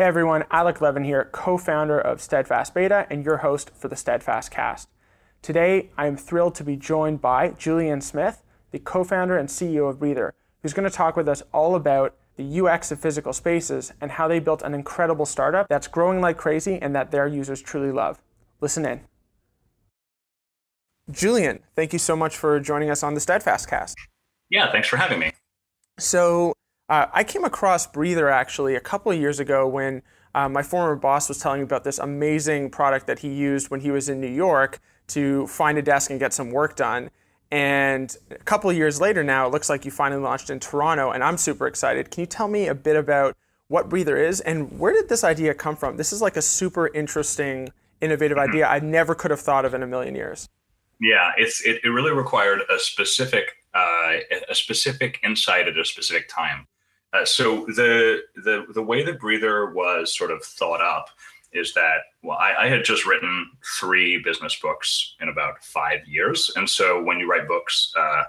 Hey everyone, Alec Levin here, co founder of Steadfast Beta and your host for the Steadfast Cast. Today, I am thrilled to be joined by Julien Smith, the co founder and CEO of Breather, who's going to talk with us all about the UX of physical spaces and how they built an incredible startup that's growing like crazy and that their users truly love. Listen in. Julien, thank you so much for joining us on the Steadfast Cast. Yeah, thanks for having me. So, uh, I came across Breather actually a couple of years ago when uh, my former boss was telling me about this amazing product that he used when he was in New York to find a desk and get some work done. And a couple of years later now, it looks like you finally launched in Toronto, and I'm super excited. Can you tell me a bit about what Breather is and where did this idea come from? This is like a super interesting, innovative mm-hmm. idea I never could have thought of in a million years. Yeah, it's it, it really required a specific uh, a specific insight at a specific time. Uh, so the the the way the breather was sort of thought up is that well I, I, had just written three business books in about five years. And so when you write books uh,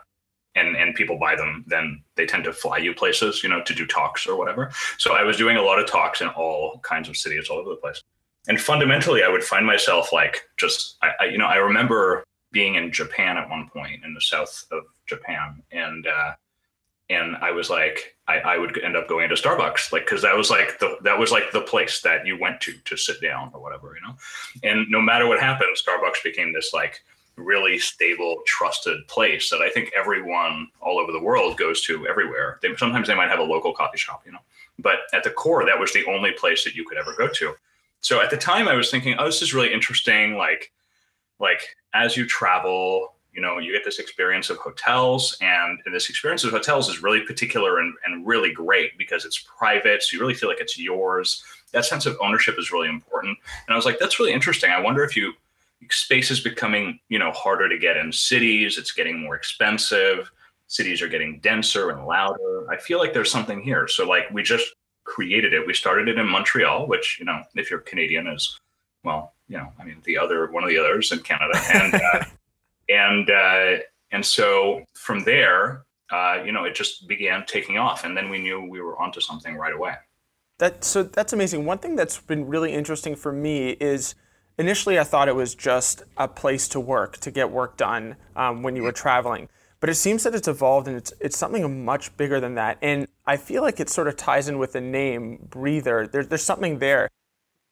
and and people buy them then they tend to fly you places you know to do talks or whatever. So i was doing a lot of talks in all kinds of cities all over the place. And fundamentally i would find myself like just I, I you know i remember being in japan at one point in the south of japan. And uh, and I was like, I, I would end up going to Starbucks, like, cause that was like the, that was like the place that you went to, to sit down or whatever, you know? And no matter what happened, Starbucks became this like really stable, trusted place that I think everyone all over the world goes to everywhere. They, sometimes they might have a local coffee shop, you know, but at the core, that was the only place that you could ever go to. So at the time I was thinking, oh, this is really interesting. Like, like as you travel, you know you get this experience of hotels and, and this experience of hotels is really particular and, and really great because it's private so you really feel like it's yours. That sense of ownership is really important. And i was like that's really interesting. I wonder if you space is becoming you know harder to get in cities. It's getting more expensive. Cities are getting denser and louder. I feel like there's something here. So like we just created it. We started it in montreal which you know if you're canadian is well you know i mean the other one of the others in canada and uh, and so from there, uh, you know, it just began taking off, and then we knew we were onto something right away. That so that's amazing. One thing that's been really interesting for me is initially I thought it was just a place to work to get work done um, when you were traveling. But it seems that it's evolved and it's it's something much bigger than that. And I feel like it sort of ties in with the name Breather. There, there's something there.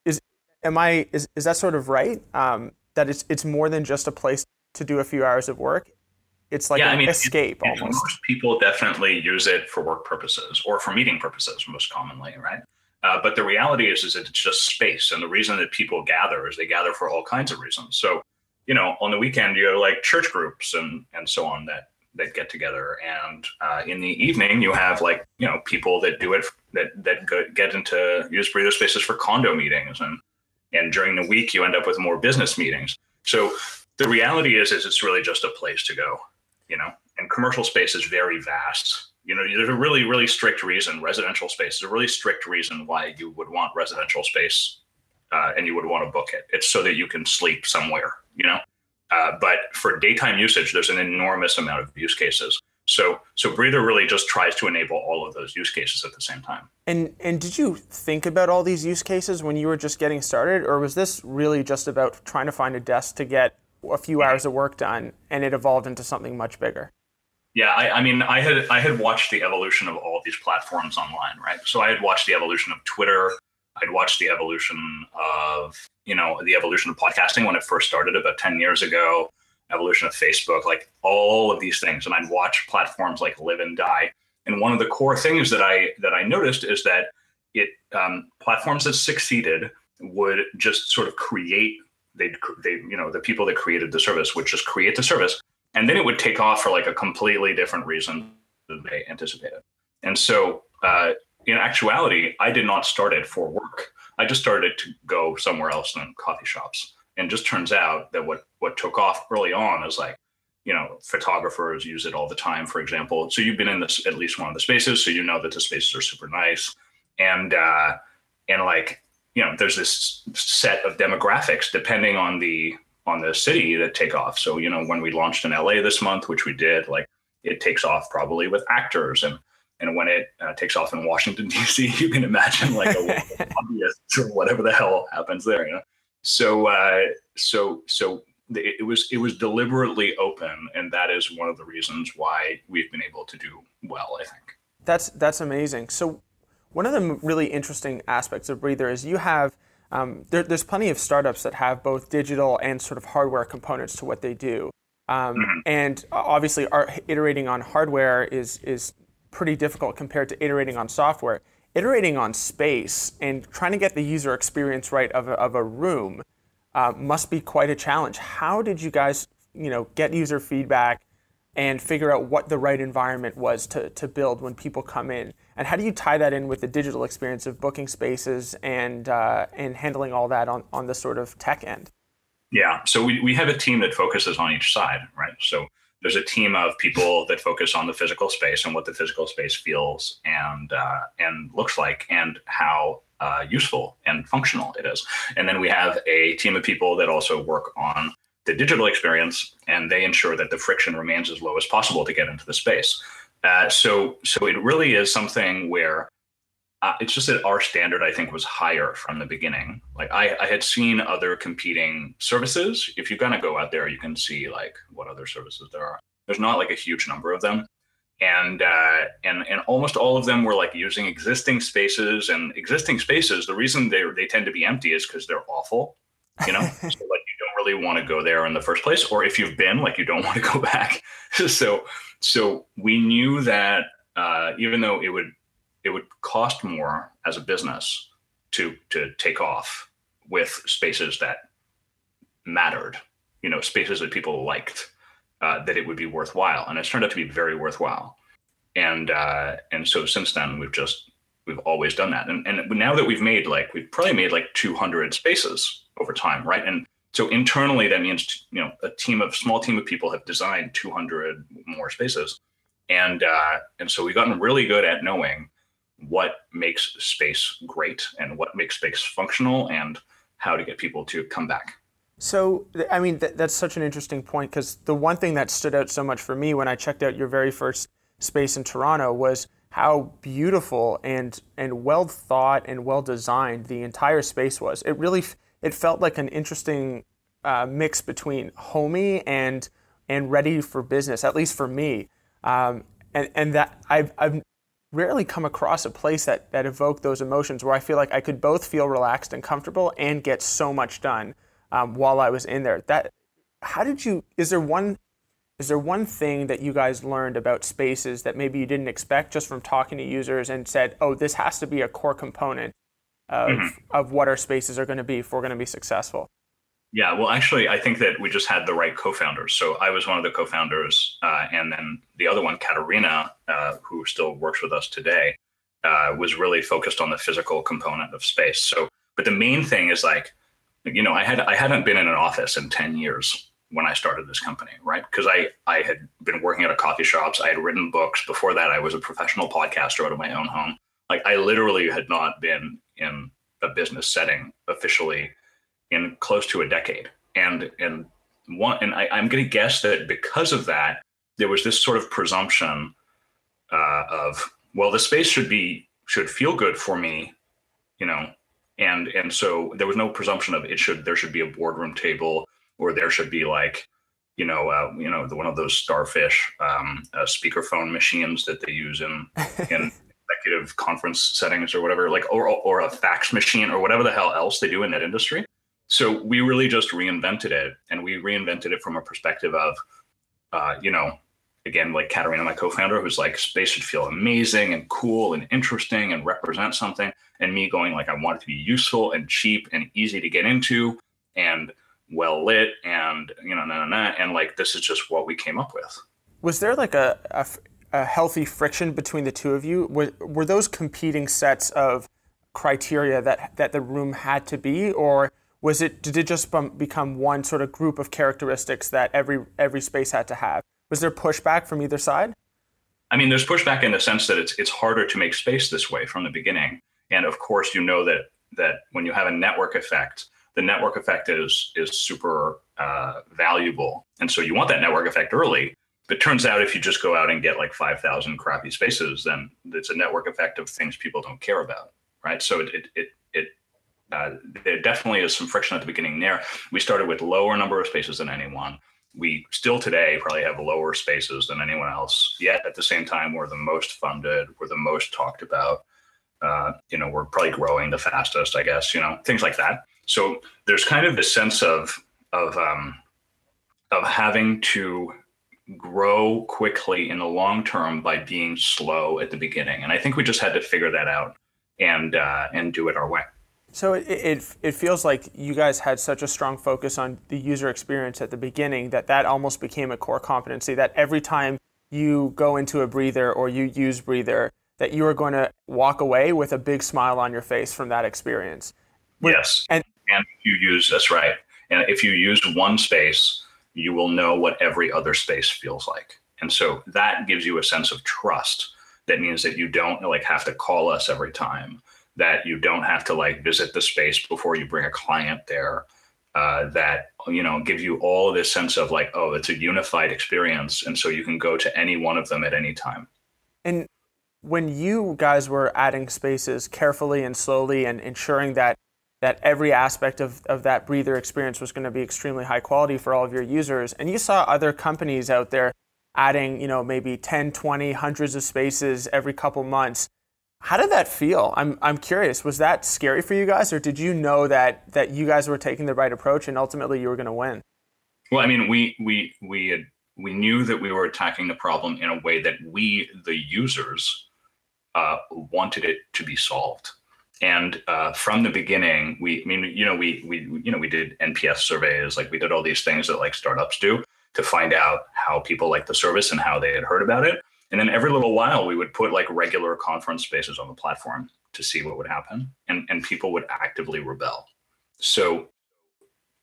Is am I is, is that sort of right? Um, that it's it's more than just a place to do a few hours of work. It's like yeah, an I mean, escape it, almost. Most people definitely use it for work purposes or for meeting purposes, most commonly, right? Uh, but the reality is, is that it's just space, and the reason that people gather is they gather for all kinds of reasons. So, you know, on the weekend you have like church groups and and so on that that get together, and uh, in the evening you have like you know people that do it that that go, get into use breather spaces for condo meetings, and and during the week you end up with more business meetings. So the reality is is it's really just a place to go you know and commercial space is very vast. You know there's a really really strict reason residential space is a really strict reason why you would want residential space uh, and you would want to book it. It's so that you can sleep somewhere you know? Uh, but for daytime usage there's an enormous amount of use cases. So so breather really just tries to enable all of those use cases at the same time. And and did you think about all these use cases when you were just getting started? Or was this really just about trying to find a desk to get a few hours of work done and it evolved into something much bigger. Yeah I, I, mean i had i had watched the evolution of all of these platforms online right? So i had watched the evolution of twitter. I'd watched the evolution of you know the evolution of podcasting when it first started about 10 years ago evolution of facebook like all of these things. And i'd watch platforms like live and die. And one of the core things that i that i noticed is that it um, platforms that succeeded would just sort of create they they you know the people that created the service would just create the service and then it would take off for like a completely different reason than they anticipated. And so uh, in actuality i did not start it for work. I just started to go somewhere else than coffee shops. And just turns out that what what took off early on is like you know photographers use it all the time for example. So you've been in this at least one of the spaces so you know that the spaces are super nice. And uh and like you know there's this set of demographics depending on the on the city that take off so you know when we launched in la this month which we did like it takes off probably with actors and and when it uh, takes off in Washington D.C., you can imagine like a or whatever the hell happens there. You know, so uh, so so it was it was deliberately open, and that is one of the reasons why we've been able to do well. I think that's that's amazing. So one of the really interesting aspects of Breather is you have um, there, there's plenty of startups that have both digital and sort of hardware components to what they do. Um, mm-hmm. And obviously, iterating on hardware is is pretty difficult compared to iterating on software. Iterating on space and trying to get the user experience right of a, of a room uh, must be quite a challenge. How did you guys, you know, get user feedback and figure out what the right environment was to, to build when people come in? And how do you tie that in with the digital experience of booking spaces and uh, and handling all that on, on the sort of tech end? Yeah, so we, we have a team that focuses on each side, right? So there's a team of people that focus on the physical space and what the physical space feels and uh, and looks like and how uh, useful and functional it is. And then we have a team of people that also work on the digital experience, and they ensure that the friction remains as low as possible to get into the space. Uh, so so it really is something where uh, it's just that our standard, I think, was higher from the beginning. Like I, I had seen other competing services. If you're gonna go out there, you can see like what other services there are. There's not like a huge number of them, and uh, and and almost all of them were like using existing spaces. And existing spaces, the reason they they tend to be empty is because they're awful. You know, so like you don't really want to go there in the first place, or if you've been, like you don't want to go back. so so we knew that uh, even though it would it would cost more as a business to to take off with spaces that mattered, you know, spaces that people liked, uh, that it would be worthwhile, and it's turned out to be very worthwhile. And uh, and so since then, we've just we've always done that, and and now that we've made like we've probably made like 200 spaces over time, right? And so internally, that means you know a team of small team of people have designed 200 more spaces, and uh, and so we've gotten really good at knowing what makes space great and what makes space functional and how to get people to come back. So, I mean, th- that's such an interesting point because the one thing that stood out so much for me when I checked out your very first space in Toronto was how beautiful and and well thought and well designed the entire space was. It really it felt like an interesting uh, mix between homey and and ready for business, at least for me. Um, and and that I've I've rarely come across a place that, that evoked those emotions where I feel like I could both feel relaxed and comfortable and get so much done um, while I was in there. That how did you? Is there one? Is there one thing that you guys learned about spaces that maybe you didn't expect just from talking to users and said, "Oh, this has to be a core component of mm-hmm. of what our spaces are going to be if we're going to be successful"? Yeah, well, actually, I think that we just had the right co-founders. So I was one of the co-founders, uh, and then the other one, Caterina, uh, who still works with us today, uh, was really focused on the physical component of space. So, but the main thing is like, you know, I had I hadn't been in an office in ten years when I started this company, right? Because I I had been working at a coffee shops, I had written books. Before that, I was a professional podcaster out of my own home. Like I literally had not been in a business setting officially in close to a decade. And and one and I, am going to guess that because of that, there was this sort of presumption uh, of well, the space should be should feel good for me, you know, and and so there was no presumption of it should there should be a boardroom table or there should be like you know uh, you know the, one of those starfish um, uh, speakerphone machines that they use in in executive conference settings or whatever like or or a fax machine or whatever the hell else they do in that industry. So we really just reinvented it and we reinvented it from a perspective of uh, you know again like caterina my co-founder who's like space should feel amazing and cool and interesting and represent something and me going like i want it to be useful and cheap and easy to get into and well lit and you know nah, nah, nah, and like this is just what we came up with. Was there like a, a, a healthy friction between the two of you were, were those competing sets of criteria that that the room had to be or was it did it just become one sort of group of characteristics that every every space had to have? Was there pushback from either side? I mean, there's pushback in the sense that it's it's harder to make space this way from the beginning, and of course, you know that that when you have a network effect, the network effect is is super uh, valuable, and so you want that network effect early. It turns out if you just go out and get like 5,000 crappy spaces, then it's a network effect of things people don't care about, right? So it, it, it, it uh, there definitely is some friction at the beginning there. We started with lower number of spaces than anyone. We still today probably have lower spaces than anyone else. Yet at the same time, we're the most funded, we're the most talked about. Uh, you know, we're probably growing the fastest, I guess. You know, things like that. So there's kind of this sense of of um, of having to grow quickly in the long term by being slow at the beginning, and I think we just had to figure that out and uh, and do it our way. So it, it, it feels like you guys had such a strong focus on the user experience at the beginning that that almost became a core competency. That every time you go into a breather or you use breather, that you are going to walk away with a big smile on your face from that experience. Yes, and and you use that's right. And if you use one space, you will know what every other space feels like. And so that gives you a sense of trust. That means that you don't like have to call us every time. That you don't have to like visit the space before you bring a client there. Uh, that you know gives you all this sense of like oh it's a unified experience and so you can go to any one of them at any time and when you guys were adding spaces carefully and slowly and ensuring that that every aspect of, of that breather experience was going to be extremely high quality for all of your users. And you saw other companies out there adding, you know, maybe 10, 20, hundreds of spaces every couple months. How did that feel? I'm, I'm curious. Was that scary for you guys, or did you know that, that you guys were taking the right approach and ultimately you were going to win? Well, I mean, we, we, we, had, we knew that we were attacking the problem in a way that we, the users, uh, wanted it to be solved and uh, from the beginning we I mean you know we we you know we did nps surveys like we did all these things that like startups do to find out how people like the service and how they had heard about it. And then every little while we would put like regular conference spaces on the platform to see what would happen and and people would actively rebel. So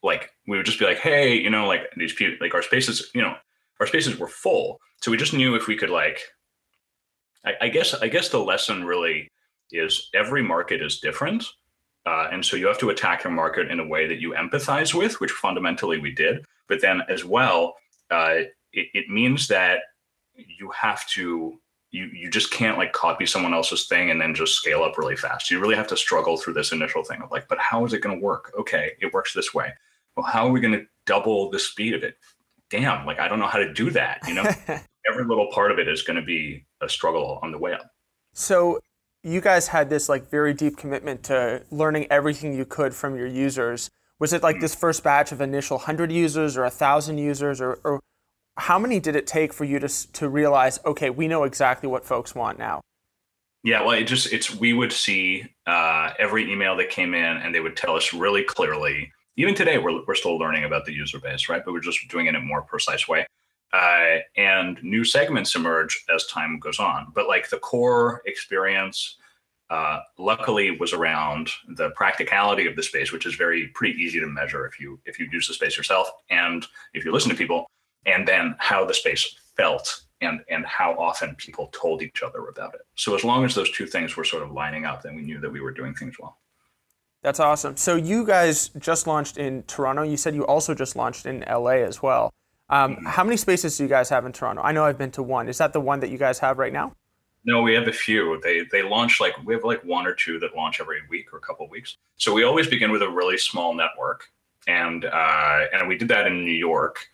like we would just be like hey you know like these people like our spaces you know our spaces were full. So we just knew if we could like I, I guess i guess the lesson really is every market is different. Uh, and so you have to attack your market in a way that you empathize with, which fundamentally we did. But then as well, uh, it, it means that you have to you you just can't like copy someone else's thing and then just scale up really fast. You really have to struggle through this initial thing of like, but how is it going to work? Okay, it works this way. Well, how are we going to double the speed of it? Damn, like I don't know how to do that. You know, every little part of it is going to be a struggle on the way up. So you guys had this like very deep commitment to learning everything you could from your users. Was it like this first batch of initial 100 users or 1,000 users or, or how many did it take for you to, to realize, okay, we know exactly what folks want now? Yeah, well, it just, it's, we would see uh, every email that came in and they would tell us really clearly. Even today, we're, we're still learning about the user base, right? But we're just doing it in a more precise way. Uh, and new segments emerge as time goes on. But like the core experience, uh, luckily, was around the practicality of the space, which is very pretty easy to measure if you if you use the space yourself and if you listen to people, and then how the space felt and and how often people told each other about it. So as long as those two things were sort of lining up, then we knew that we were doing things well. That's awesome. So you guys just launched in Toronto. You said you also just launched in LA as well. Um, mm-hmm. How many spaces do you guys have in Toronto? I know I've been to one. Is that the one that you guys have right now? No, we have a few. They they launch like we have like one or two that launch every week or a couple of weeks. So we always begin with a really small network, and uh, and we did that in New York,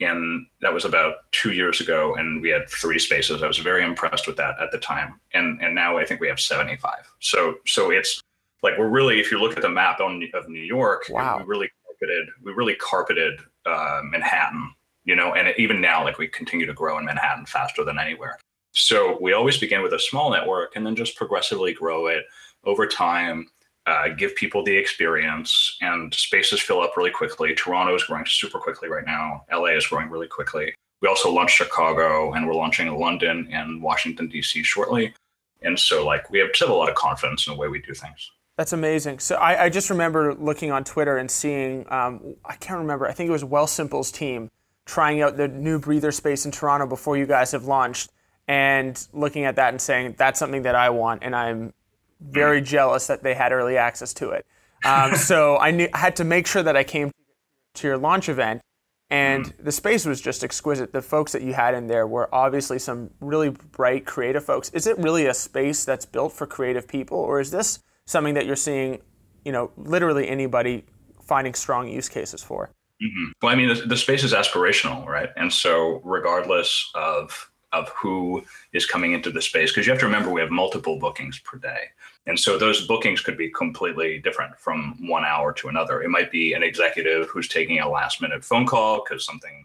and that was about two years ago, and we had three spaces. I was very impressed with that at the time, and and now I think we have seventy five. So so it's like we're really, if you look at the map on, of New York, wow. we really carpeted we really carpeted uh, Manhattan you know, and even now, like we continue to grow in Manhattan faster than anywhere. So we always begin with a small network and then just progressively grow it over time, uh, give people the experience, and spaces fill up really quickly. Toronto is growing super quickly right now. LA is growing really quickly. We also launched Chicago and we're launching London and Washington, D.C. shortly. And so, like, we have, just have a lot of confidence in the way we do things. That's amazing. So I, I just remember looking on Twitter and seeing, um, I can't remember, I think it was Wealthsimple's team trying out the new breather space in Toronto before you guys have launched and looking at that and saying that's something that I want and I'm very mm. jealous that they had early access to it. Um, so I, knew, I had to make sure that I came to your launch event. And Mm-hmm. the space was just exquisite. The folks that you had in there were obviously some really bright, creative folks. Is it really a space that's built for creative people, or is this something that you're seeing, you know, literally anybody finding strong use cases for? Mm-hmm. Well, I mean, the, the space is aspirational, right? And so, regardless of of who is coming into the space, because you have to remember we have multiple bookings per day, and so those bookings could be completely different from one hour to another. It might be an executive who's taking a last minute phone call because something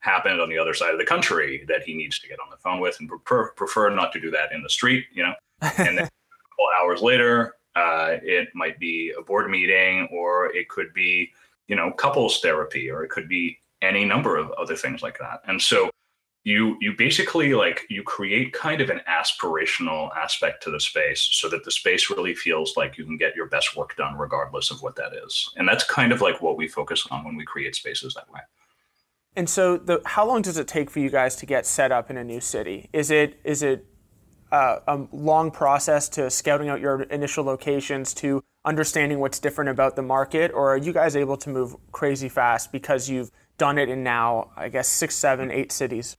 happened on the other side of the country that he needs to get on the phone with, and prefer prefer not to do that in the street, you know. And then a couple hours later, uh, it might be a board meeting, or it could be you know couples therapy or it could be any number of other things like that. And so you you basically like you create kind of an aspirational aspect to the space so that the space really feels like you can get your best work done regardless of what that is. And that's kind of like what we focus on when we create spaces that way. And so, the, how long does it take for you guys to get set up in a new city? Is it is it uh, a long process to scouting out your initial locations to understanding what's different about the market, or are you guys able to move crazy fast because you've done it in now, I guess, six, seven, eight cities?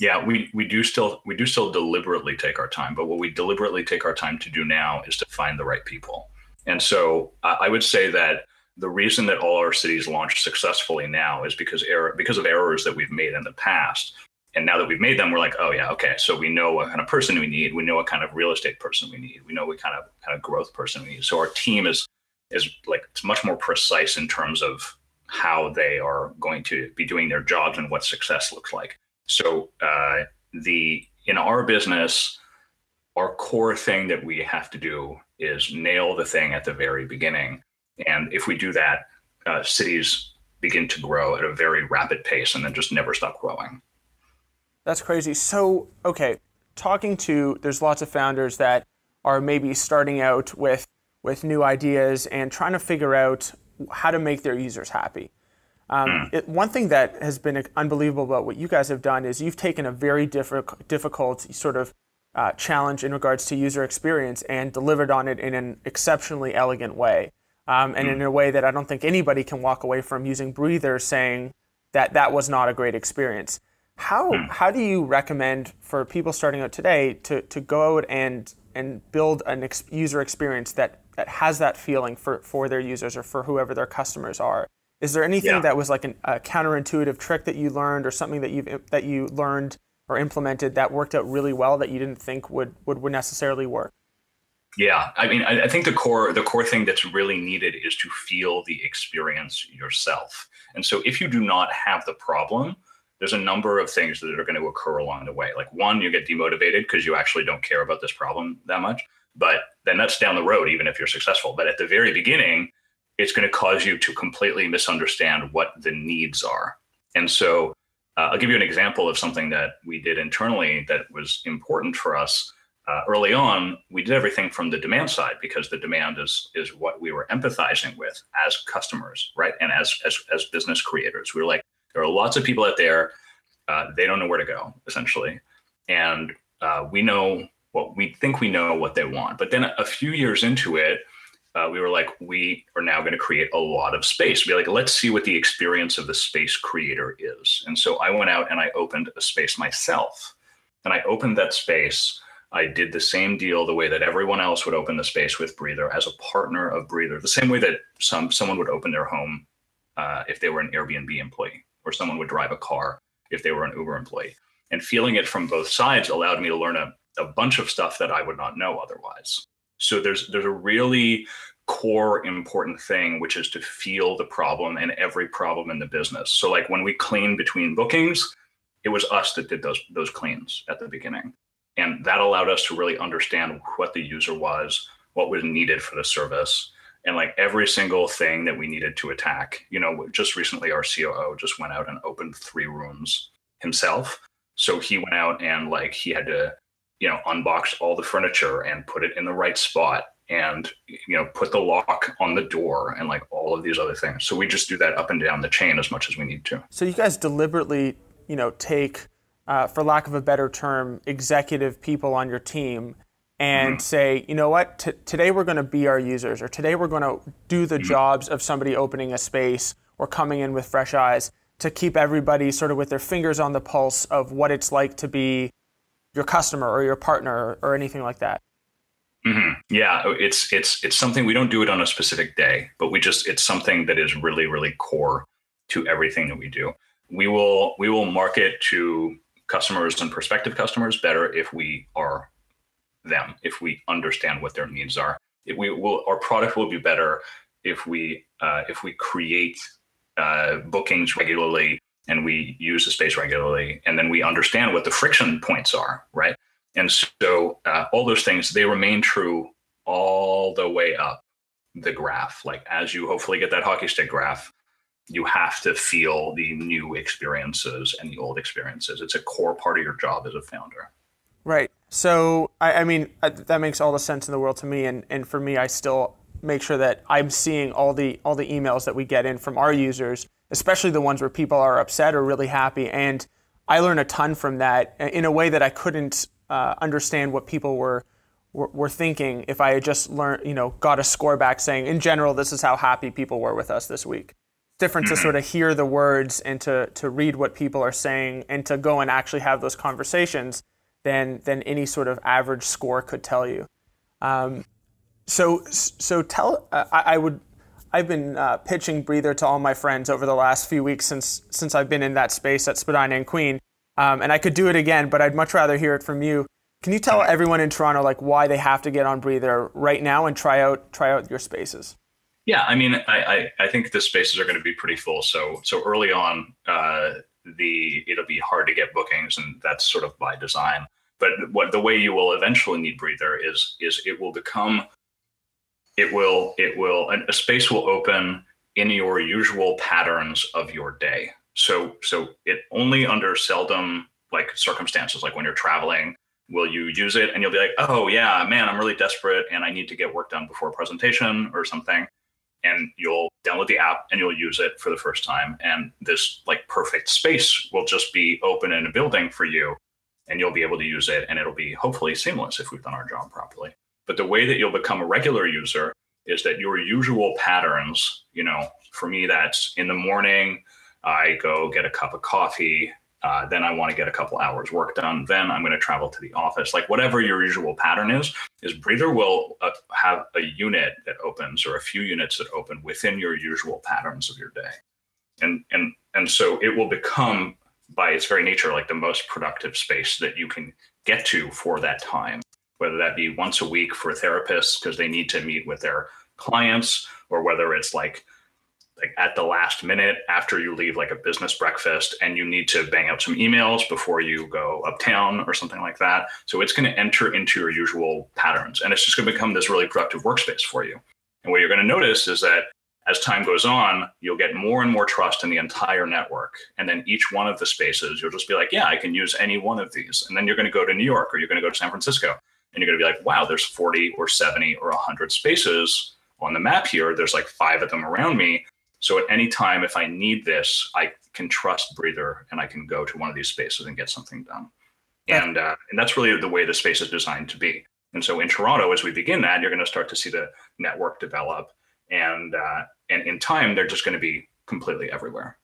yeah we we do still we do still deliberately take our time but what we deliberately take our time to do now is to find the right people and so i would say that the reason that all our cities launch successfully now is because error because of errors that we've made in the past and now that we've made them we're like oh yeah okay. So we know what kind of person we need. We know what kind of real estate person we need. We know what kind of kind of growth person we need. So our team is is like it's much more precise in terms of how they are going to be doing their jobs and what success looks like. So uh, the in our business, our core thing that we have to do is nail the thing at the very beginning, and if we do that, uh, cities begin to grow at a very rapid pace and then just never stop growing. That's crazy. So, okay, talking to there's lots of founders that are maybe starting out with with new ideas and trying to figure out how to make their users happy. Um, it, one thing that has been unbelievable about what you guys have done is you've taken a very difficult, difficult sort of uh, challenge in regards to user experience and delivered on it in an exceptionally elegant way, um, and in a way that I don't think anybody can walk away from using Breather saying that that was not a great experience. How hmm. how do you recommend for people starting out today to, to go out and and build an ex- user experience that, that has that feeling for, for their users or for whoever their customers are? Is there anything Yeah. that was like an, a counterintuitive trick that you learned, or something that you that you learned or implemented that worked out really well that you didn't think would would, would necessarily work? Yeah, I mean, I, I think the core the core thing that's really needed is to feel the experience yourself. And so, if you do not have the problem, there's a number of things that are going to occur along the way. Like one, you get demotivated because you actually don't care about this problem that much. But then that's down the road, even if you're successful. But at the very beginning, it's going to cause you to completely misunderstand what the needs are. And so, uh, I'll give you an example of something that we did internally that was important for us uh, early on, we did everything from the demand side because the demand is is what we were empathizing with as customers, right? And as as as business creators, we were like, there are lots of people out there, uh, they don't know where to go, essentially, and uh, we know what we think we know what they want. But then a few years into it, uh, we were like, we are now going to create a lot of space. Be like, let's see what the experience of the space creator is. And so I went out and I opened a space myself, and I opened that space. I did the same deal the way that everyone else would open the space with Breather as a partner of Breather, the same way that some someone would open their home uh, if they were an Airbnb employee, or someone would drive a car if they were an Uber employee. And feeling it from both sides allowed me to learn a, a bunch of stuff that I would not know otherwise. So there's there's a really core important thing which is to feel the problem and every problem in the business. So like when we clean between bookings, it was us that did those those cleans at the beginning. And that allowed us to really understand what the user was, what was needed for the service, and like every single thing that we needed to attack. You know, just recently our COO just went out and opened three rooms himself. So he went out and like he had to, you know, unbox all the furniture and put it in the right spot and you know put the lock on the door and like all of these other things. So we just do that up and down the chain as much as we need to. So you guys deliberately, you know, take, uh, for lack of a better term, executive people on your team and say, you know what, T- today we're going to be our users, or today we're going to do the jobs of somebody opening a space or coming in with fresh eyes. to keep everybody sort of with their fingers on the pulse of what it's like to be your customer or your partner or anything like that? Mm-hmm. Yeah, it's it's it's something we don't do it on a specific day, but we just it's something that is really really core to everything that we do. We will we will market to customers and prospective customers better if we are them, if we understand what their needs are. We will, our product will be better if we uh, if we create uh, bookings regularly and we use the space regularly, and then we understand what the friction points are, right? And so uh, all those things, they remain true all the way up the graph. Like as you hopefully get that hockey stick graph, you have to feel the new experiences and the old experiences. It's a core part of your job as a founder. Right. So, I, I mean, I, that makes all the sense in the world to me. And, and for me, I still make sure that I'm seeing all the all the emails that we get in from our users, especially the ones where people are upset or really happy. And I learn a ton from that in a way that I couldn't uh, understand what people were, were, were thinking if I had just learned, you know, got a score back saying, in general, this is how happy people were with us this week. It's different to mm-hmm. sort of hear the words and to to read what people are saying and to go and actually have those conversations than than any sort of average score could tell you. Um, so so tell uh, I, I, would I've been uh, pitching Breather to all my friends over the last few weeks since since I've been in that space at Spadina and Queen. Um, and I could do it again, but I'd much rather hear it from you. Can you tell everyone in Toronto like why they have to get on Breather right now and try out try out your spaces? Yeah, I mean, I I, I think the spaces are going to be pretty full. So so early on, uh, the it'll be hard to get bookings, and that's sort of by design. But what the way you will eventually need Breather is is it will become it will it will a space will open in your usual patterns of your day so so it only under seldom like circumstances like when you're traveling will you use it and you'll be like oh yeah man i'm really desperate and i need to get work done before presentation or something and you'll download the app and you'll use it for the first time and this like perfect space will just be open in a building for you and you'll be able to use it and it'll be hopefully seamless if we've done our job properly but the way that you'll become a regular user is that your usual patterns you know for me that's in the morning I go get a cup of coffee. Uh, then I want to get a couple hours work done. Then I'm going to travel to the office. Like whatever your usual pattern is, is Breather will uh, have a unit that opens or a few units that open within your usual patterns of your day, and and and so it will become by its very nature like the most productive space that you can get to for that time. Whether that be once a week for therapists because they need to meet with their clients, or whether it's like like at the last minute after you leave like a business breakfast and you need to bang out some emails before you go uptown or something like that. So it's going to enter into your usual patterns and it's just going to become this really productive workspace for you. And what you're going to notice is that as time goes on, you'll get more and more trust in the entire network. And then each one of the spaces, you'll just be like, yeah, I can use any one of these. And then you're going to go to New York or you're going to go to San Francisco and you're going to be like, wow, there's 40 or 70 or 100 spaces on the map here. There's like five of them around me. So at any time, if I need this, I can trust Breather and I can go to one of these spaces and get something done. And uh, and that's really the way the space is designed to be. And so in Toronto, as we begin that, you're going to start to see the network develop, and uh, and in time, they're just going to be completely everywhere.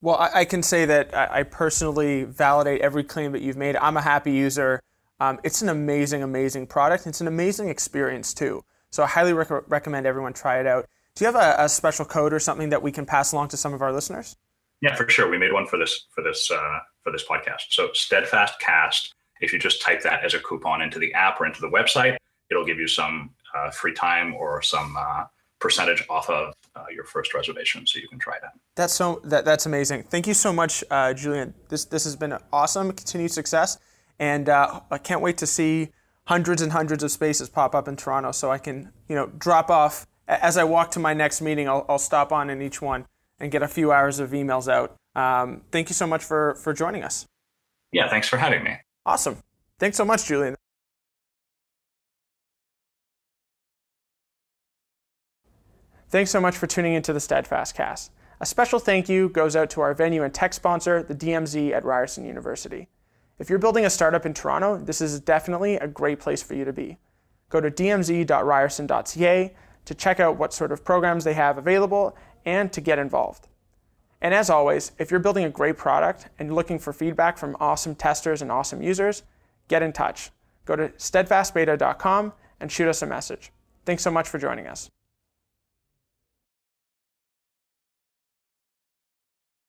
Well, I, I can say that I, I, personally validate every claim that you've made. I'm a happy user. Um, it's an amazing, amazing product. It's an amazing experience too. So I highly rec- recommend everyone try it out. Do you have a, a, special code or something that we can pass along to some of our listeners? Yeah, for sure. We made one for this for this uh, for this podcast. So steadfast cast. If you just type that as a coupon into the app or into the website, it'll give you some uh, free time or some uh, percentage off of uh, your first reservation, so you can try that. That's so that, that's amazing. Thank you so much, uh, Julien. This this has been awesome. Continued success, and uh, I can't wait to see hundreds and hundreds of spaces pop up in Toronto, so I can you know drop off as I walk to my next meeting, I'll, I'll stop on in each one and get a few hours of emails out. Um, thank you so much for, for joining us. Yeah, thanks for having me. Awesome. Thanks so much, Julien. Thanks so much for tuning into the Steadfast Cast. A special thank you goes out to our venue and tech sponsor, the DMZ at Ryerson University. If you're building a startup in Toronto, this is definitely a great place for you to be. Go to dmz.ryerson.ca to check out what sort of programs they have available and to get involved. And as always, if you're building a great product and you're looking for feedback from awesome testers and awesome users, get in touch. Go to steadfastbeta.com and shoot us a message. Thanks so much for joining us.